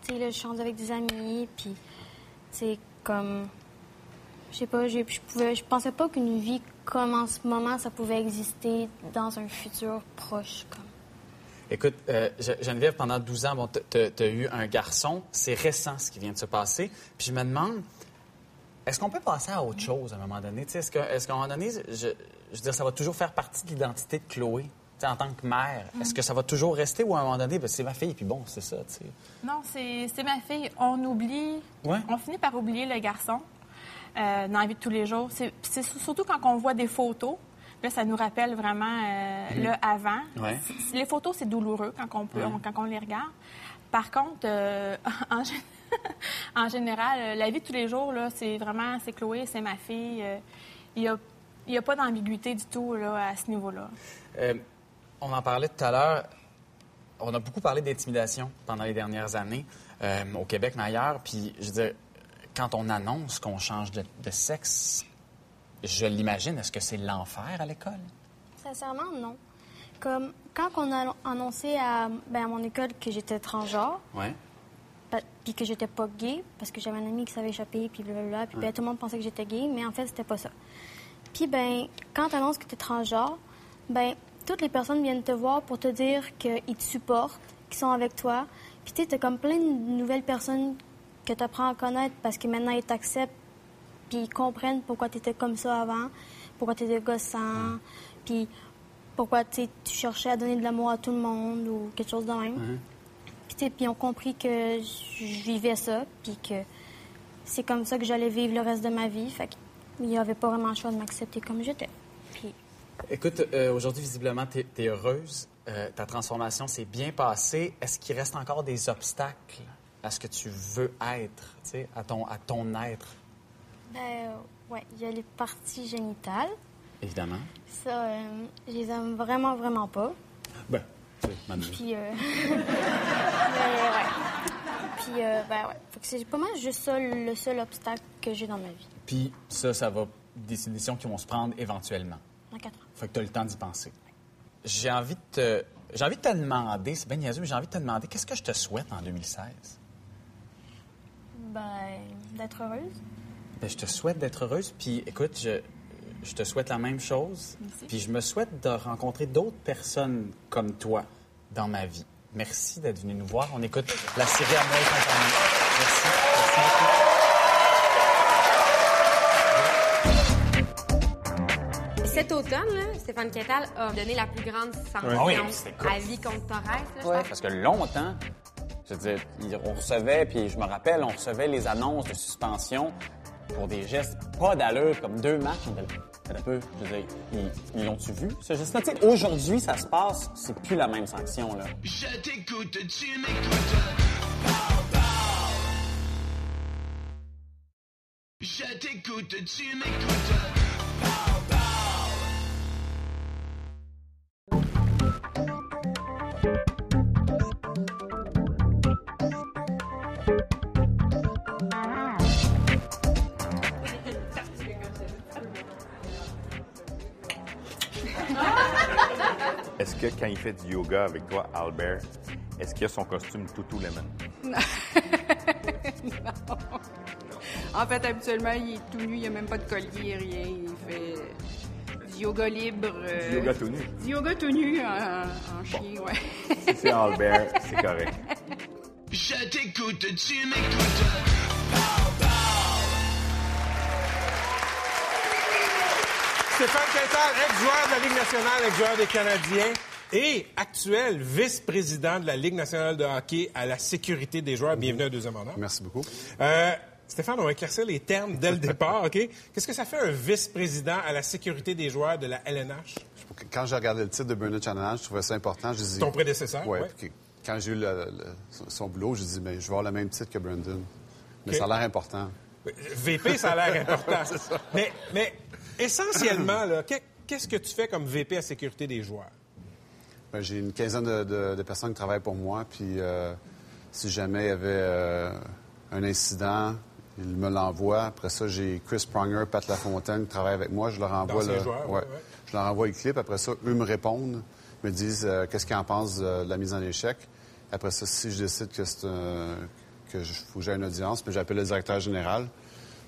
S13: tu sais, là, je chante avec des amis, puis, tu sais, comme, je sais pas, je pouvais, je pensais pas qu'une vie comme en ce moment, ça pouvait exister dans un futur proche, comme.
S3: Écoute, euh, Ge- Geneviève, pendant 12 ans, bon, tu as eu un garçon. C'est récent ce qui vient de se passer. Puis je me demande, est-ce qu'on peut passer à autre chose à un moment donné? Est-ce qu'à un moment donné, je, je veux dire, ça va toujours faire partie de l'identité de Chloé? En tant que mère, est-ce que ça va toujours rester ou à un moment donné, ben, c'est ma fille, puis bon, c'est ça.
S14: Non, c'est ma fille. On oublie,
S3: Ouais.
S14: on finit par oublier le garçon euh, dans la vie de tous les jours. C'est surtout quand on voit des photos. Là, ça nous rappelle vraiment euh,
S3: Mhm.
S14: le avant.
S3: Ouais.
S14: Les photos, c'est douloureux quand on, peut,
S3: Ouais.
S14: quand on les regarde. Par contre, euh, en, en général, la vie de tous les jours, c'est vraiment, c'est Chloé, c'est ma fille. Il n'y a, il y a pas d'ambiguïté du tout là, à ce niveau-là.
S3: Euh, on en parlait tout à l'heure. On a beaucoup parlé d'intimidation pendant les dernières années euh, au Québec, mais ailleurs. Puis, je veux dire, quand on annonce qu'on change de, de sexe, je l'imagine, est-ce que c'est l'enfer à l'école?
S13: Sincèrement, non. Comme, quand on a annoncé à, ben, à mon école que j'étais transgenre, puis que j'étais pas gay, parce que j'avais un ami qui savait échapper, puis blablabla, puis ben, tout le monde pensait que j'étais gay, mais en fait, c'était pas ça. Puis, ben, quand tu annonces que tu es transgenre, ben, toutes les personnes viennent te voir pour te dire qu'ils te supportent, qu'ils sont avec toi. Puis, tu sais, t'as comme plein de nouvelles personnes que tu apprends à connaître parce que maintenant, ils t'acceptent, puis ils comprennent pourquoi tu étais comme ça avant, pourquoi tu étais gossant, puis pourquoi tu cherchais à donner de l'amour à tout le monde ou quelque chose de même. Puis, tu sais, puis ils ont compris que je vivais ça, puis que c'est comme ça que j'allais vivre le reste de ma vie. Fait qu'il n'y avait pas vraiment le choix de m'accepter comme j'étais. Puis,
S3: Écoute, euh, aujourd'hui, visiblement, tu es, heureuse. Euh, ta transformation s'est bien passée. Est-ce qu'il reste encore des obstacles à ce que tu veux être, tu sais, à ton, à ton être?
S13: ben, euh, ouais, il y a les parties génitales.
S3: Évidemment.
S13: Ça, euh, je les aime vraiment, vraiment pas.
S3: Ben, tu sais, Manu.
S13: Puis, mais, ouais. Puis, euh, ben, ouais. C'est pas mal juste ça le seul obstacle que j'ai dans ma vie.
S3: Puis ça, ça va des décisions qui vont se prendre éventuellement.
S13: Dans quatre ans.
S3: Fait que tu as le temps d'y penser. J'ai envie de te, j'ai envie de te demander, c'est bien niaiseux, mais j'ai envie de te demander, qu'est-ce que je te souhaite en 2016?
S13: Ben, d'être heureuse.
S3: Ben, je te souhaite d'être heureuse, puis écoute, je, je te souhaite la même chose. Puis je me souhaite de rencontrer d'autres personnes comme toi dans ma vie. Merci d'être venu nous voir. On écoute la série Amour et compagnie. Merci. Merci beaucoup.
S5: Cet automne, là, Stéphane Quintal a donné la plus grande sanction
S3: Ah oui, cool.
S5: à vie contre Torres. là, pense.
S3: Parce que longtemps, Je veux dire, on recevait, puis je me rappelle, on recevait les annonces de suspension pour des gestes pas d'allure, comme deux matchs. On était un peu, je veux dire, ils, ils l'ont-tu vu, ce geste-là? Tu sais, Aujourd'hui, ça se passe, c'est plus la même sanction, là.
S9: Je t'écoute, tu m'écoutes. Je t'écoute, tu m'écoutes.
S15: Est-ce que quand il fait du yoga avec toi, Albert, est-ce qu'il a son costume Toutou Lemon?
S16: Non. En fait, habituellement, il est tout nu, il n'y a même pas de collier, rien. Il fait du yoga libre. euh,
S15: Du yoga tout nu?
S16: Du yoga tout nu en, en chien, ouais.
S15: Si c'est Albert, c'est correct.
S9: Je t'écoute, tu m'écoutes.
S2: Stéphane Quintal, ex-joueur de la Ligue nationale, ex-joueur des Canadiens et actuel vice-président de la Ligue nationale de hockey à la sécurité des joueurs. Bienvenue à Deuxième Honneur.
S17: Merci beaucoup.
S2: Euh, Stéphane, on va éclaircir les termes dès le départ, OK? Qu'est-ce que ça fait un vice-président à la sécurité des joueurs de la LNH?
S17: Quand j'ai regardé le titre de Bernard Challenge, je trouvais ça important. Je dis,
S2: Ton prédécesseur,
S17: ouais. que- quand j'ai eu le- le- son boulot, je dis, mais je vais avoir le même titre que Brandon. Mais ça a l'air important.
S2: VP, ça a l'air important. Mais, mais essentiellement, là, qu'est-ce que tu fais comme VP à sécurité des joueurs?
S17: Ben, j'ai une quinzaine de, de- de personnes qui travaillent pour moi. Puis euh, si jamais il y avait euh, un incident, ils me l'envoient. Après ça, j'ai Chris Pronger, Pat Lafontaine qui travaillent avec moi. Je leur envoie le,
S2: joueurs,
S17: ouais.
S2: ouais, ouais.
S17: Je leur envoie le clip. Après ça, eux me répondent, me disent euh, qu'est-ce qu'ils en pensent de la mise en échec. Après ça, si je décide que c'est un- que je faut que j'ai une audience, puis j'appelle le directeur général.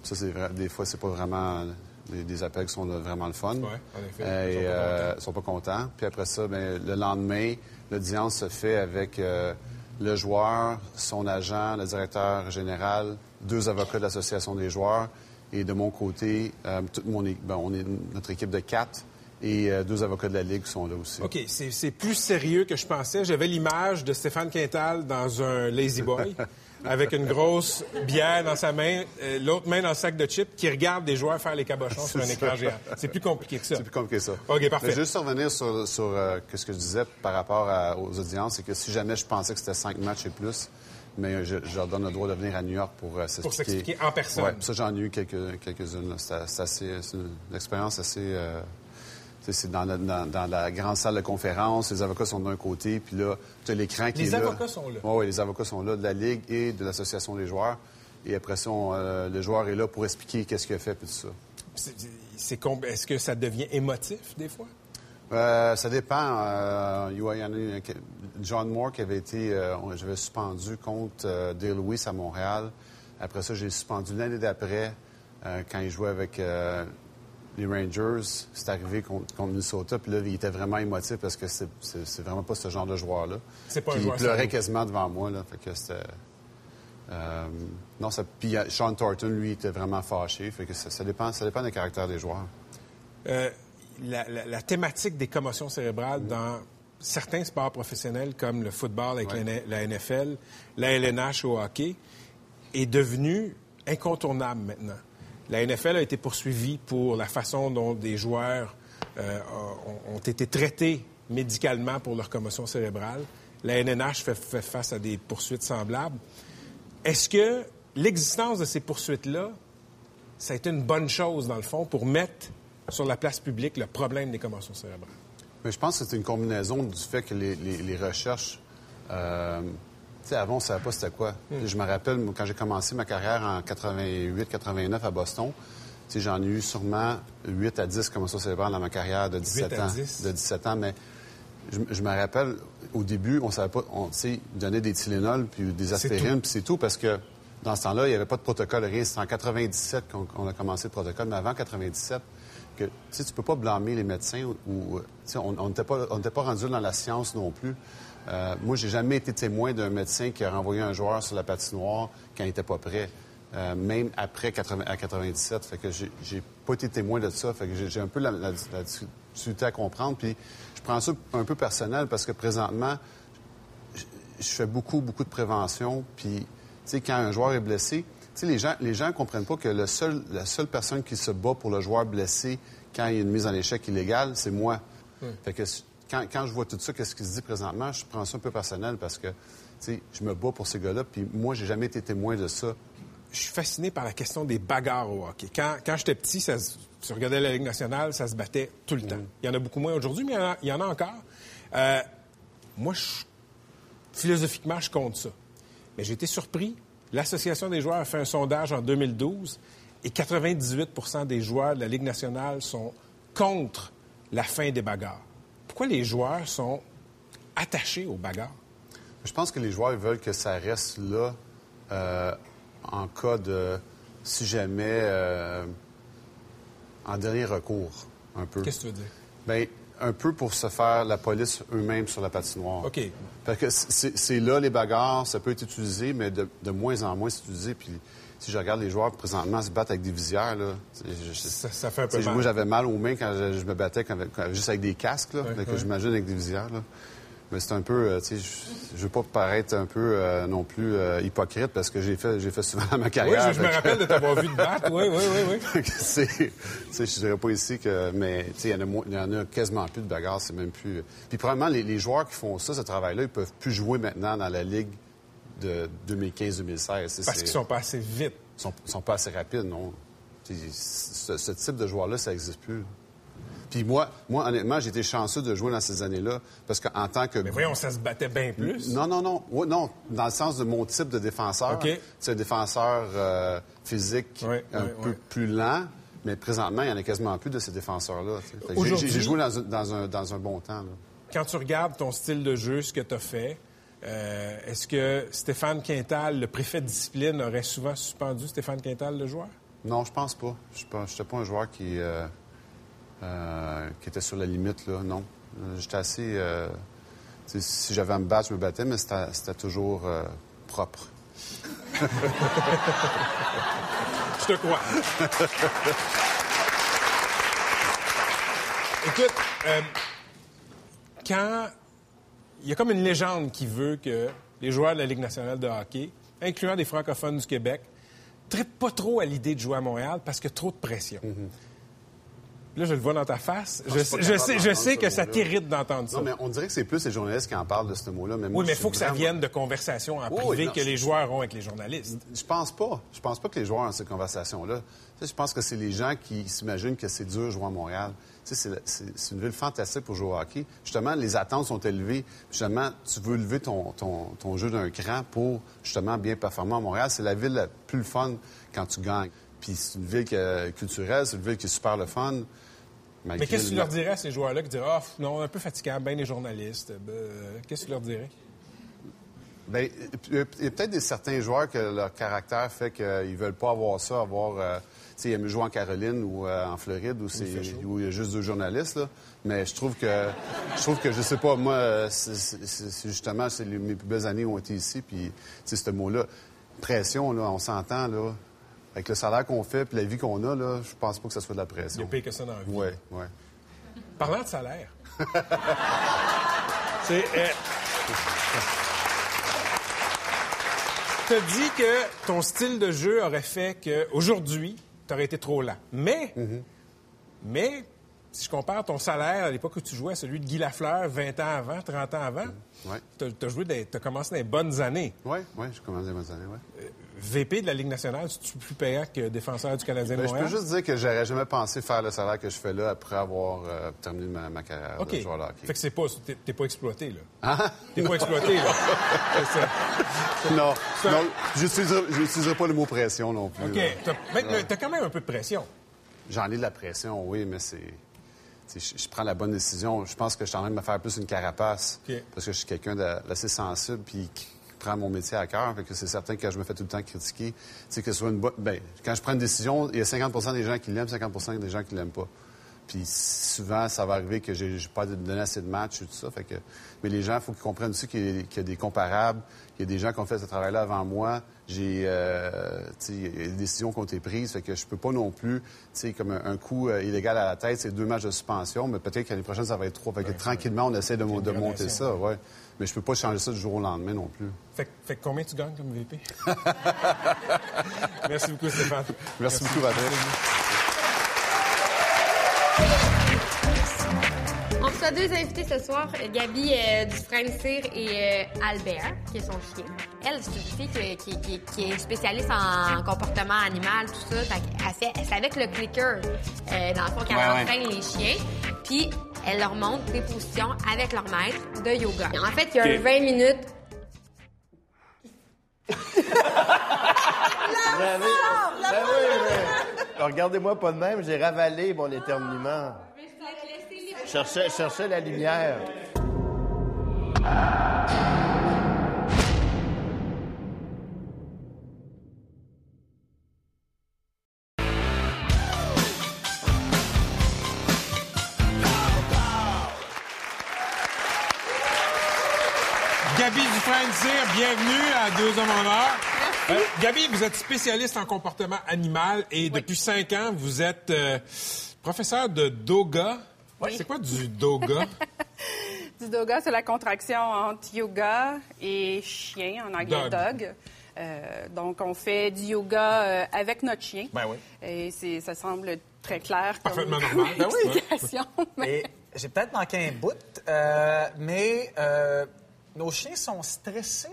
S17: Ça, c'est vrai, des fois, c'est pas vraiment des, des appels qui sont là, vraiment le fun.
S2: Ouais, en effet.
S17: Euh,
S2: Ils sont
S17: et,
S2: pas
S17: euh, ils sont pas contents. Puis après ça, ben, le lendemain, l'audience se fait avec euh, le joueur, son agent, le directeur général, deux avocats de l'Association des joueurs. Et de mon côté, euh, toute mon ben, on est notre équipe de quatre et euh, deux avocats de la Ligue sont là aussi.
S2: OK, c'est plus sérieux que je pensais. J'avais l'image de Stéphane Quintal dans un Lazy Boy, avec une grosse bière dans sa main, euh, l'autre main dans le sac de chips, qui regarde des joueurs faire les cabochons sur un écran géant. C'est plus compliqué que ça.
S17: C'est plus compliqué que ça.
S2: OK, parfait.
S17: Mais juste revenir sur, sur, euh, ce que je disais par rapport à- aux audiences, c'est que si jamais je pensais que c'était cinq matchs et plus, mais je, je leur donne le droit de venir à New York pour euh, s'expliquer.
S2: s'expliquer en personne.
S17: Ouais, ça, j'en ai eu quelques, quelques-unes. C'est c'est assez, c'est une expérience assez... c'est dans, la- dans- dans la grande salle de conférence, les avocats sont d'un côté, puis là, tu as l'écran qui
S2: Les
S17: est là.
S2: avocats sont là.
S17: Oui, oui, les avocats sont là, de la Ligue et de l'Association des joueurs. Et après ça, on, euh, le joueur est là pour expliquer qu'est-ce qu'il a fait, puis tout ça.
S2: C'est- com- Est-ce que ça devient émotif, des fois?
S17: Euh, ça dépend. Euh, il y en a eu- John Moore qui avait été, j'avais suspendu contre Dale Lewis à Montréal. Après ça, j'ai suspendu l'année d'après quand il jouait avec les Rangers. C'est arrivé contre, contre Minnesota. Puis là, il était vraiment émotif parce que c'est, c'est, c'est vraiment pas ce genre de joueur-là.
S2: C'est pas un joueur
S17: Il pleurait quasiment devant moi. Là, fait que c'était. euh, non, ça, puis euh, Sean Thornton, lui, était vraiment fâché. Fait que ça, ça dépend, ça dépend des caractères des joueurs.
S2: Euh, la, la- la thématique des commotions cérébrales dans certains sports professionnels comme le football avec
S17: Ouais.
S2: la, la NFL, la LNH au hockey, est devenue incontournable maintenant. La NFL a été poursuivie pour la façon dont des joueurs euh, ont, été traités médicalement pour leur commotion cérébrale. La NNH fait, face à des poursuites semblables. Est-ce que l'existence de ces poursuites-là, ça a été une bonne chose, dans le fond, pour mettre sur la place publique le problème des commotions cérébrales?
S17: Mais je pense que c'est une combinaison du fait que les, recherches. euh, sais, avant, on ne savait pas c'était quoi.
S2: Hmm.
S17: Je me rappelle, quand j'ai commencé ma carrière en 88-89 à Boston, j'en ai eu sûrement 8 à 10 commotions cérébrales dans ma carrière de 17
S2: 8 à
S17: ans.
S2: 10?
S17: De 17 ans, mais je, je me rappelle, au début, on savait pas, on, donnaient des Tylenol puis des
S2: C'est
S17: aspirines, puis c'est tout, parce que dans ce temps-là, il n'y avait pas de protocole, rien. C'était en 97 qu'on a commencé le protocole, mais avant 97, que, tu tu peux pas blâmer les médecins ou, on n'était pas, on n'était pas rendu dans la science non plus. Euh, moi, j'ai jamais été témoin d'un médecin qui a renvoyé un joueur sur la patinoire quand il n'était pas prêt, euh, même après 80 à 97. Fait que j'ai pas été témoin de ça. Fait que j'ai un peu la, la- la difficulté à comprendre. Puis je prends ça un peu personnel parce que présentement, je fais beaucoup, beaucoup de prévention. Puis, tu sais, quand un joueur est blessé, tu sais, les gens les gens comprennent pas que le seul, la seule personne qui se bat pour le joueur blessé quand il y a une mise en échec illégale, c'est moi.
S2: Hmm.
S17: Fait que quand, quand je vois tout ça, qu'est-ce qui se dit présentement, je prends ça un peu personnel parce que, tu sais, je me bats pour ces gars-là. Puis moi, j'ai jamais été témoin de ça.
S2: Je suis fasciné par la question des bagarres au hockey. Quand, quand j'étais petit, ça, se- tu regardais la Ligue nationale, ça se battait tout le temps. Il y en a beaucoup moins aujourd'hui, mais il y en a, il y en a encore. Euh, moi, je- philosophiquement, je compte ça. Mais j'ai été surpris. L'Association des joueurs a fait un sondage en 2012 et 98% des joueurs de la Ligue nationale sont contre la fin des bagarres. Pourquoi les joueurs sont attachés aux bagarres?
S17: Je pense que les joueurs ils veulent que ça reste là euh, en cas de, si jamais, euh, en dernier recours, un peu.
S2: Qu'est-ce que tu veux dire?
S17: Bien, un peu pour se faire la police eux-mêmes sur la patinoire.
S2: OK.
S17: Parce que c'est là, les bagarres, ça peut être utilisé, mais de, de moins en moins c'est utilisé. Puis si je regarde les joueurs présentement se battre avec des visières, là, je-
S2: Ça, ça fait un peu mal.
S17: Moi, j'avais mal aux mains quand je, je me battais quand- quand- juste avec des casques, là, que j'imagine avec des visières. Là. Mais c'est un peu, euh, tu sais, je, je veux pas paraître un peu euh, non plus euh, hypocrite parce que j'ai fait, j'ai fait souvent dans ma
S2: Oui,
S17: carrière.
S2: je, je me rappelle de t'avoir vu te battre. Oui, oui, oui, oui.
S17: C'est, tu sais, je dirais pas ici que, mais tu sais, il y en a moins- il y en a quasiment plus de bagarres, c'est même plus. Puis probablement les, les joueurs qui font ça, ce travail-là, ils peuvent plus jouer maintenant dans la ligue de 2015-2016.
S2: Parce qu'ils sont pas assez vite.
S17: Ils sont, sont pas assez rapides, non. Ce, ce type de joueur-là, ça n'existe plus. Puis moi, moi, honnêtement, j'ai été chanceux de jouer dans ces années-là parce qu'en tant que
S2: Mais voyons, ça se battait bien plus.
S17: non, non, non. Ouais, non, dans le sens de mon type de défenseur. C'est un défenseur euh, physique un peu plus lent, mais présentement, il n'y en a quasiment plus de ces défenseurs-là. j'ai- joué dans, un- dans un, dans un bon temps. là.
S2: Quand tu regardes ton style de jeu, ce que tu as fait, euh, est-ce que Stéphane Quintal, le préfet de discipline, aurait souvent suspendu Stéphane Quintal, le joueur?
S17: Non, je pense pas. Je n'étais pas un joueur qui, euh, euh, qui était sur la limite, là, non. J'étais assez... si j'avais à me battre, je me battais, mais c'était toujours propre.
S2: Je te crois. Écoute, quand y a comme une légende qui veut que les joueurs de la Ligue nationale de hockey, incluant des francophones du Québec, trippent pas trop à l'idée de jouer à Montréal parce a trop de pression. Là, je le vois dans ta face.
S17: Non,
S2: je sais, je sais, je que ça t'irrite d'entendre ça.
S17: Non, mais on dirait que c'est plus les journalistes qui en parlent de ce mot-là. Mais moi,
S2: oui, mais il faut que ça vienne de conversations en
S17: Oui,
S2: privé
S17: non,
S2: que
S17: je-
S2: les joueurs ont avec les journalistes.
S17: Je pense pas. Je pense pas que les joueurs ont ces conversations-là. Tu sais, je pense que c'est les gens qui s'imaginent que c'est dur de jouer à Montréal. Tu sais, c'est une ville fantastique pour jouer au hockey. Justement, les attentes sont élevées. Justement, tu veux lever ton, ton, ton jeu d'un cran pour justement bien performer à Montréal. C'est la ville la plus fun quand tu gagnes. Puis c'est une ville qui est culturelle, c'est une ville qui est super le fun.
S2: Mais qu'est-ce que tu leur dirais à ces joueurs-là qui diraient Ah, non, un peu fatigant, bien les journalistes. Ben, euh, qu'est-ce que tu leur dirais?
S17: Bien, il y a peut-être des certains joueurs que leur caractère fait qu'ils veulent pas avoir ça, avoir. euh, tu sais, ils aiment jouer en Caroline ou euh, en Floride où, c'est, où il y a juste deux journalistes. Là. Mais je trouve que, je trouve que, je sais pas, moi, c'est- c'est justement, c'est les- mes plus belles années ont été ici. Puis, tu sais, ce mot-là, pression, là, on s'entend, là. Avec le salaire qu'on fait puis la vie qu'on a, là, je pense pas que ça soit de la
S2: Il y a
S17: pression.
S2: pire que ça dans la vie.
S17: Oui, oui.
S2: Parlant de salaire. c'est. Euh... Tu as dit que ton style de jeu aurait fait qu'aujourd'hui, tu aurais été trop lent. Mais, mais, si je compare ton salaire à l'époque où tu jouais à celui de Guy Lafleur, 20 ans avant, 30 ans avant,
S17: Ouais.
S2: tu as, commencé dans les bonnes années.
S17: Oui, oui, je commence des bonnes années, oui.
S2: VP de la Ligue nationale, c'est plus payant que défenseur du Canadien de
S17: Ben, je peux juste dire que j'aurais jamais pensé faire le salaire que je fais là après avoir euh, terminé ma, ma carrière
S2: OK.
S17: de joueur de hockey.
S2: Fait que c'est pas... T'es, pas exploité, là.
S17: Hein?
S2: T'es pas exploité, là.
S17: Non,
S2: un-
S17: non, j'utiliserai pas le mot pression non plus.
S2: OK. T'as, quand même un peu de pression.
S17: J'en ai de la pression, oui, mais c'est. tu Je, prends la bonne décision. Je pense que je suis en train de me faire plus une carapace. Parce que je suis quelqu'un d'assez sensible puis qui prend mon métier à cœur. Fait que c'est certain que je me fais tout le temps critiquer. Sais, que ce soit une bonne. Ben, quand je prends une décision, il y a 50 des gens qui l'aiment, 50 des gens qui l'aiment pas. Puis souvent, ça va arriver que j'ai pas donné assez de matchs et tout ça. Fait que... Mais les gens, il faut qu'ils comprennent aussi qu'il y, a- qu'il y a des comparables, qu'il y a des gens qui ont fait ce travail-là avant moi. J'ai, euh, tu sais, il y a des décisions qui ont été prises. Fait que je peux pas non plus, tu comme un, un coup euh, illégal à la tête, c'est deux matchs de suspension, mais peut-être que l'année prochaine, ça va être trois. Fait que tranquillement, on essaie de, de monter ça, ouais. Mais je peux pas changer ça du jour au lendemain non plus.
S2: Fait, combien tu gagnes comme VP? Merci beaucoup, Stéphane.
S17: Merci, beaucoup, Patrick.
S5: On reçoit deux invités ce soir, Gabi euh, Dufresne-Cyr et euh, Albert, qui est son chien. Elle, c'est une fille qui, qui- qui- qui est spécialiste en comportement animal, tout ça. Fait C'est avec le clicker, euh, dans le fond, qu'elle
S3: Ouais, ouais.
S5: entraîne les chiens. Puis, elle leur montre des positions avec leur maître de yoga. En fait, il y a
S9: Ok.
S5: un 20 minutes
S18: Regardez-moi pas de même, j'ai ravalé mon éternuement. Cherchais la lumière.
S2: Gabi Dufresne-Cyr, bienvenue à Deux Hommes en Or. Euh, Gabi, vous êtes spécialiste en comportement animal et depuis cinq ans, vous êtes euh, professeur de doga. C'est quoi du doga?
S16: Du doga, c'est la contraction entre yoga et chien, en anglais
S2: Dog.
S16: dog. Euh, donc, on fait du yoga euh, avec notre chien.
S1: Ben oui.
S16: Et c'est, ça semble très clair
S1: Parfaitement
S16: comme
S1: normal. Ben oui.
S16: mais-
S1: Et j'ai peut-être manqué un bout, euh, mais euh, nos chiens sont stressés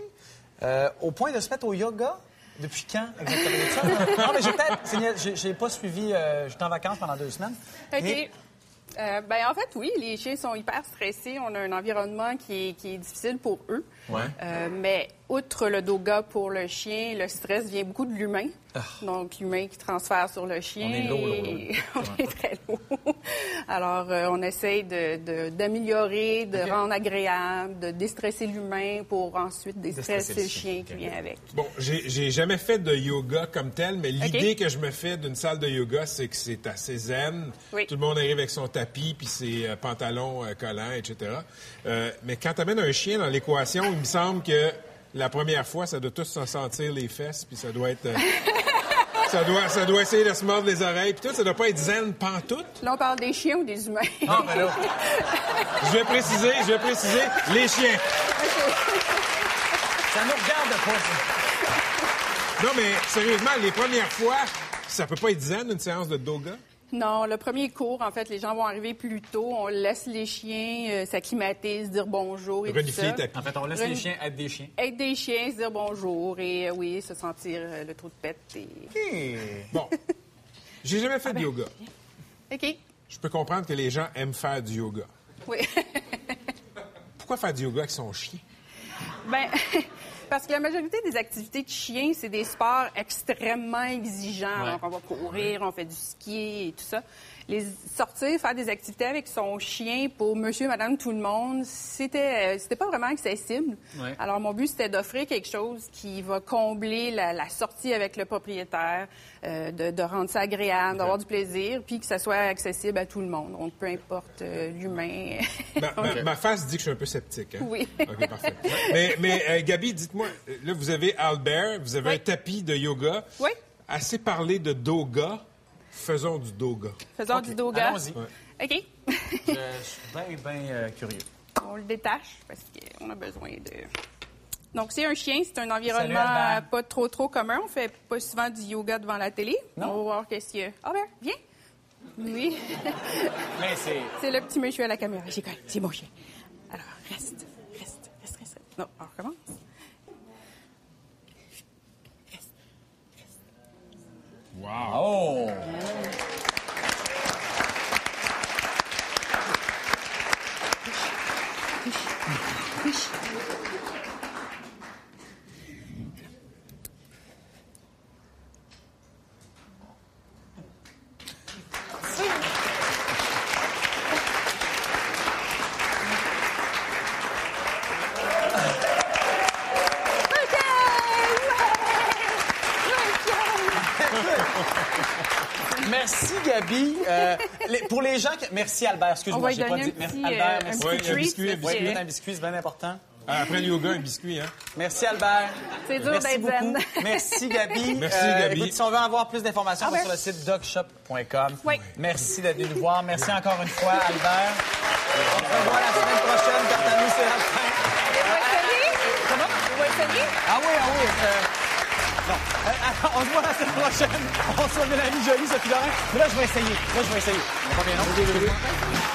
S1: euh, au point de se mettre au yoga? Depuis quand exactement? Non, mais j'ai peut-être. J'ai, j'ai pas suivi. euh, J'étais en vacances pendant deux semaines.
S16: OK.
S1: Et-
S16: Euh, ben, en fait, oui, les chiens sont hyper stressés. On a un environnement qui est, qui est difficile pour eux.
S1: Ouais.
S16: Euh, mais outre le doga pour le chien, le stress vient beaucoup de l'humain.
S1: Ah.
S16: Donc, l'humain qui transfère sur le chien.
S1: On est lourd, lourd,
S16: et-
S1: lourd.
S16: on est très lourd. Alors, euh, on essaye de- de- d'améliorer, de, rendre agréable, de déstresser l'humain pour ensuite déstresser,
S2: Déstresser le chien.
S16: qui vient avec.
S2: Bon, j'ai jamais fait de yoga comme tel, mais l'idée que je me fais d'une salle de yoga, c'est que c'est assez zen.
S16: Oui.
S2: Tout le monde arrive avec son tapis, puis ses euh, pantalons collants, etc. Euh, mais quand tu amènes un chien dans l'équation, il me semble que la première fois, ça doit tous s'en sentir les fesses, puis ça doit être... euh, ça, doit, ça doit essayer de se mordre les oreilles, puis tout, ça doit pas être zen pantoute.
S16: Là, on parle des chiens ou des humains?
S2: Ah, ben là. Je vais préciser, je vais préciser, les chiens.
S1: Ça nous regarde pas.
S2: Non, mais sérieusement, les premières fois, ça peut pas être zen, une séance de doga?
S16: Non, le premier cours, en fait, les gens vont arriver plus tôt. On laisse les chiens euh, s'acclimater, se dire bonjour et tout ça.
S1: En fait, on laisse
S16: Ren-
S1: les chiens être des chiens.
S16: Être des chiens, se dire bonjour et, euh, oui, se sentir euh, le trou de pète. Et...
S2: Bon. J'ai jamais fait de yoga.
S16: OK.
S2: Je peux comprendre que les gens aiment faire du yoga.
S16: Oui.
S2: Pourquoi faire du yoga avec son chien?
S16: Ben, parce que la majorité des activités de chiens, c'est des sports extrêmement exigeants.
S2: Ouais.
S16: Donc, on va courir, on fait du ski et tout ça. Les sortir, faire des activités avec son chien pour monsieur, madame, tout le monde, c'était, euh, c'était pas vraiment accessible.
S9: Ouais.
S16: Alors, mon but, c'était d'offrir quelque chose qui va combler la, la sortie avec le propriétaire, euh, de, de rendre ça agréable, d'avoir du plaisir, puis que ça soit accessible à tout le monde. Donc, peu importe euh, l'humain.
S2: Ma, ma- ma face dit que je suis un peu sceptique. hein?
S16: Oui.
S2: OK, parfait. Mais, mais euh, Gabi, dites-moi, là, vous avez Albert, vous avez un tapis de yoga.
S16: Oui.
S2: Assez parlé de doga. Faisons du doga.
S16: Faisons du doga.
S1: allons-y.
S2: Ouais.
S16: OK.
S1: Je suis bien, bien euh, curieux.
S16: On le détache parce qu'on a besoin de. Donc, c'est un chien, c'est un environnement
S1: Salut,
S16: pas trop trop commun. On fait pas souvent du yoga devant la télé. On va voir qu'est-ce qu'il y a. Ah ben, viens. Oui.
S1: Mais c'est.
S16: c'est le petit monsieur à la caméra. J'ai. C'est mon chien. Alors, reste, reste, reste, reste. Non, on recommence.
S3: 哇哦。Merci, Albert. Excuse-moi, j'ai pas dit...
S16: un
S3: Merci,
S16: petit,
S3: Albert,
S16: euh,
S3: merci.
S16: un petit Ouais, un biscuit, un
S3: Oui,
S16: biscuit.
S3: un biscuit, c'est bien important.
S2: Après le yoga, un biscuit, hein?
S3: Merci, Albert.
S16: C'est dur
S3: Merci
S16: d'être
S3: beaucoup.
S16: zen.
S3: Merci, Gabi.
S2: Merci,
S3: Euh,
S2: Gabi.
S3: Écoute, si on veut avoir plus d'informations,
S16: Ah
S3: on va
S16: ouais?
S3: sur le site docshop.com.
S16: Oui.
S3: Merci d'être venu nous voir. Merci encore une fois, Albert. On se revoit la semaine prochaine. Quant à nous, c'est la fin. Comment? Ah oui, ah oui. euh, Euh, on se voit la semaine prochaine. On se voit Mélanie Jolie, Sophie Laurent. Mais là, je vais essayer. Là, je vais essayer. Long.